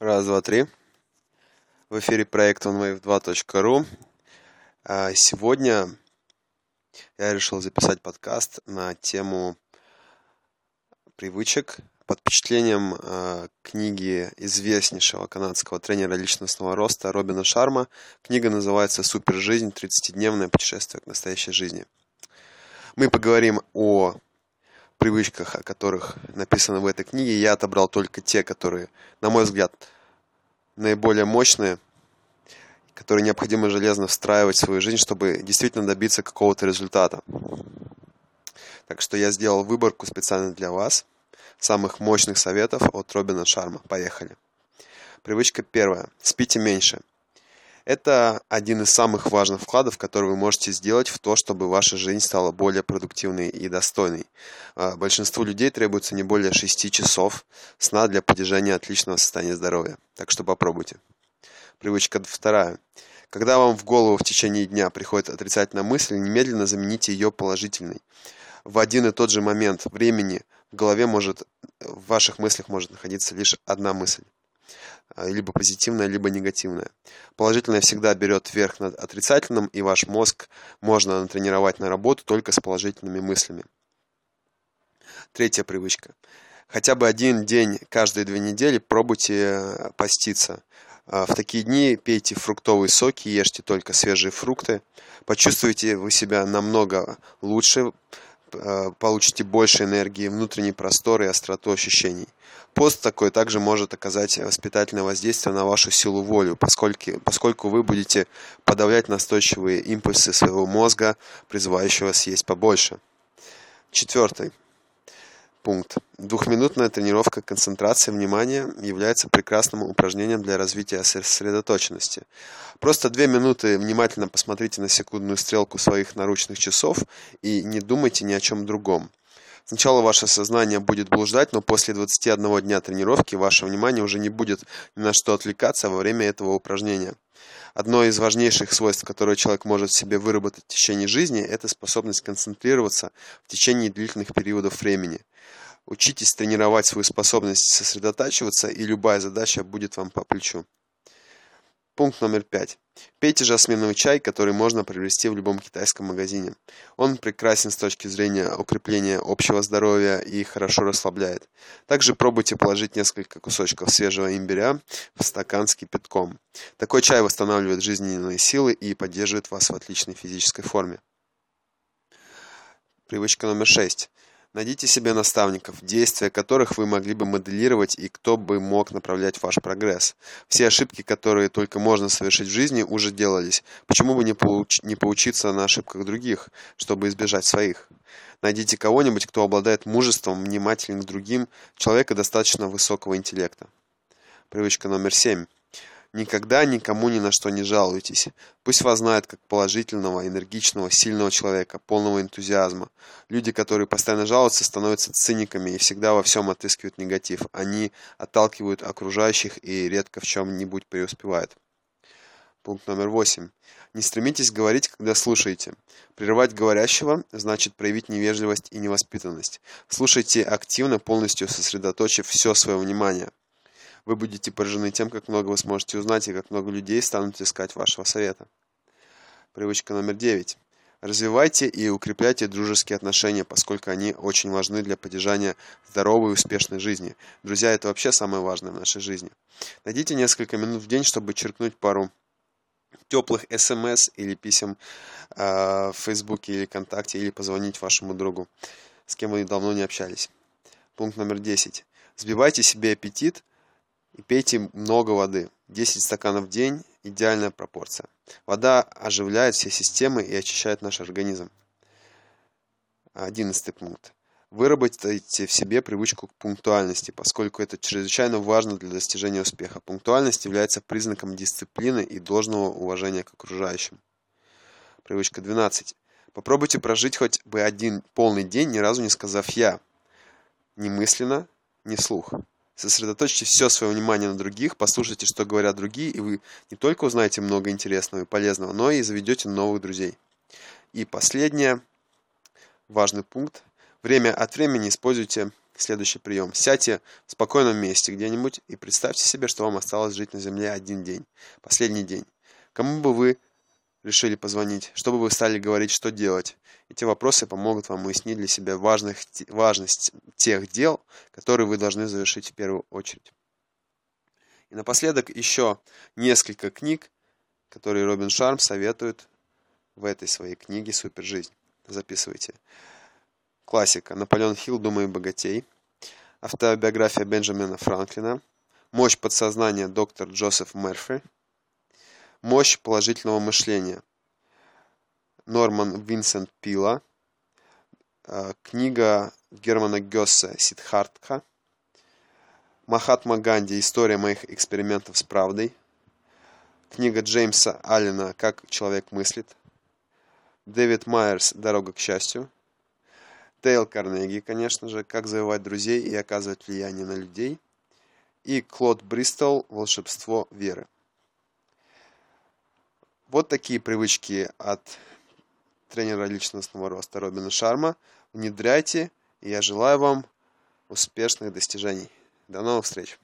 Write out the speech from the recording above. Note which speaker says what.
Speaker 1: Раз, два, три. В эфире проект onwave2.ru. А, сегодня я решил записать подкаст на тему привычек под впечатлением а, книги известнейшего канадского тренера личностного роста Робина Шарма. Книга называется «Супер жизнь. 30-дневное путешествие к настоящей жизни». Мы поговорим о привычках, о которых написано в этой книге, я отобрал только те, которые, на мой взгляд, наиболее мощные, которые необходимо железно встраивать в свою жизнь, чтобы действительно добиться какого-то результата. Так что я сделал выборку специально для вас самых мощных советов от Робина Шарма. Поехали. Привычка первая. Спите меньше. Это один из самых важных вкладов, который вы можете сделать в то, чтобы ваша жизнь стала более продуктивной и достойной. А, большинству людей требуется не более 6 часов сна для поддержания отличного состояния здоровья. Так что попробуйте. Привычка вторая. Когда вам в голову в течение дня приходит отрицательная мысль, немедленно замените ее положительной. В один и тот же момент времени в голове может, в ваших мыслях может находиться лишь одна мысль. А, либо позитивное, либо негативное. Положительное всегда берет верх над отрицательным, и ваш мозг можно натренировать на работу только с положительными мыслями. Третья привычка. Хотя бы один день каждые две недели пробуйте э, поститься. А, в такие дни пейте фруктовые соки, ешьте только свежие фрукты. Почувствуете вы себя намного лучше, получите больше энергии, внутренний простор и остроту ощущений. Пост такой также может оказать воспитательное воздействие на вашу силу волю, поскольку, поскольку вы будете подавлять настойчивые импульсы своего мозга, призывающего съесть побольше. Четвертый пункт. Двухминутная тренировка концентрации внимания является прекрасным упражнением для развития сосредоточенности. Просто две минуты внимательно посмотрите на секундную стрелку своих наручных часов и не думайте ни о чем другом. Сначала ваше сознание будет блуждать, но после 21 дня тренировки ваше внимание уже не будет ни на что отвлекаться во время этого упражнения. Одно из важнейших свойств, которое человек может в себе выработать в течение жизни, это способность концентрироваться в течение длительных периодов времени. Учитесь тренировать свою способность сосредотачиваться, и любая задача будет вам по плечу. Пункт номер пять. Пейте жасминовый чай, который можно приобрести в любом китайском магазине. Он прекрасен с точки зрения укрепления общего здоровья и хорошо расслабляет. Также пробуйте положить несколько кусочков свежего имбиря в стакан с кипятком. Такой чай восстанавливает жизненные силы и поддерживает вас в отличной физической форме. Привычка номер шесть. Найдите себе наставников, действия которых вы могли бы моделировать и кто бы мог направлять ваш прогресс. Все ошибки, которые только можно совершить в жизни, уже делались. Почему бы не, поуч не поучиться на ошибках других, чтобы избежать своих? Найдите кого-нибудь, кто обладает мужеством, внимательным к другим, человека достаточно высокого интеллекта. Привычка номер семь. Никогда никому ни на что не жалуйтесь. Пусть вас знают как положительного, энергичного, сильного человека, полного энтузиазма. Люди, которые постоянно жалуются, становятся циниками и всегда во всем отыскивают негатив. Они отталкивают окружающих и редко в чем-нибудь преуспевают. Пункт номер восемь. Не стремитесь говорить, когда слушаете. Прерывать говорящего значит проявить невежливость и невоспитанность. Слушайте активно, полностью сосредоточив все свое внимание. Вы будете поражены тем, как много вы сможете узнать и как много людей станут искать вашего совета. Привычка номер девять. Развивайте и укрепляйте дружеские отношения, поскольку они очень важны для поддержания здоровой и успешной жизни. Друзья – это вообще самое важное в нашей жизни. Найдите несколько минут в день, чтобы черкнуть пару теплых смс или писем э, в Фейсбуке или ВКонтакте, или позвонить вашему другу, с кем вы давно не общались. Пункт номер 10. Сбивайте себе аппетит и пейте много воды. 10 стаканов в день – идеальная пропорция. Вода оживляет все системы и очищает наш организм. Одиннадцатый пункт. Выработайте в себе привычку к пунктуальности, поскольку это чрезвычайно важно для достижения успеха. Пунктуальность является признаком дисциплины и должного уважения к окружающим. Привычка 12. Попробуйте прожить хоть бы один полный день, ни разу не сказав «я». Ни мысленно, ни вслух. Сосредоточьте все свое внимание на других, послушайте, что говорят другие, и вы не только узнаете много интересного и полезного, но и заведете новых друзей. И последнее, важный пункт. Время от времени используйте следующий прием. Сядьте в спокойном месте где-нибудь и представьте себе, что вам осталось жить на Земле один день, последний день. Кому бы вы решили позвонить, чтобы вы стали говорить, что делать. Эти вопросы помогут вам уяснить для себя важных, важность тех дел, которые вы должны завершить в первую очередь. И напоследок еще несколько книг, которые Робин Шарм советует в этой своей книге «Супержизнь». Записывайте. Классика. Наполеон Хилл «Думай богатей». Автобиография Бенджамина Франклина. Мощь подсознания доктор Джозеф Мерфи. Мощь положительного мышления. Норман Винсент Пила. Э, книга Германа Гесса «Сидхартха». Махатма Ганди «История моих экспериментов с правдой». Книга Джеймса Аллена «Как человек мыслит». Дэвид Майерс «Дорога к счастью». Тейл Карнеги, конечно же, «Как завоевать друзей и оказывать влияние на людей». И Клод Бристол «Волшебство веры». Вот такие привычки от тренера личностного роста Робина Шарма. Внедряйте, и я желаю вам успешных достижений. До новых встреч!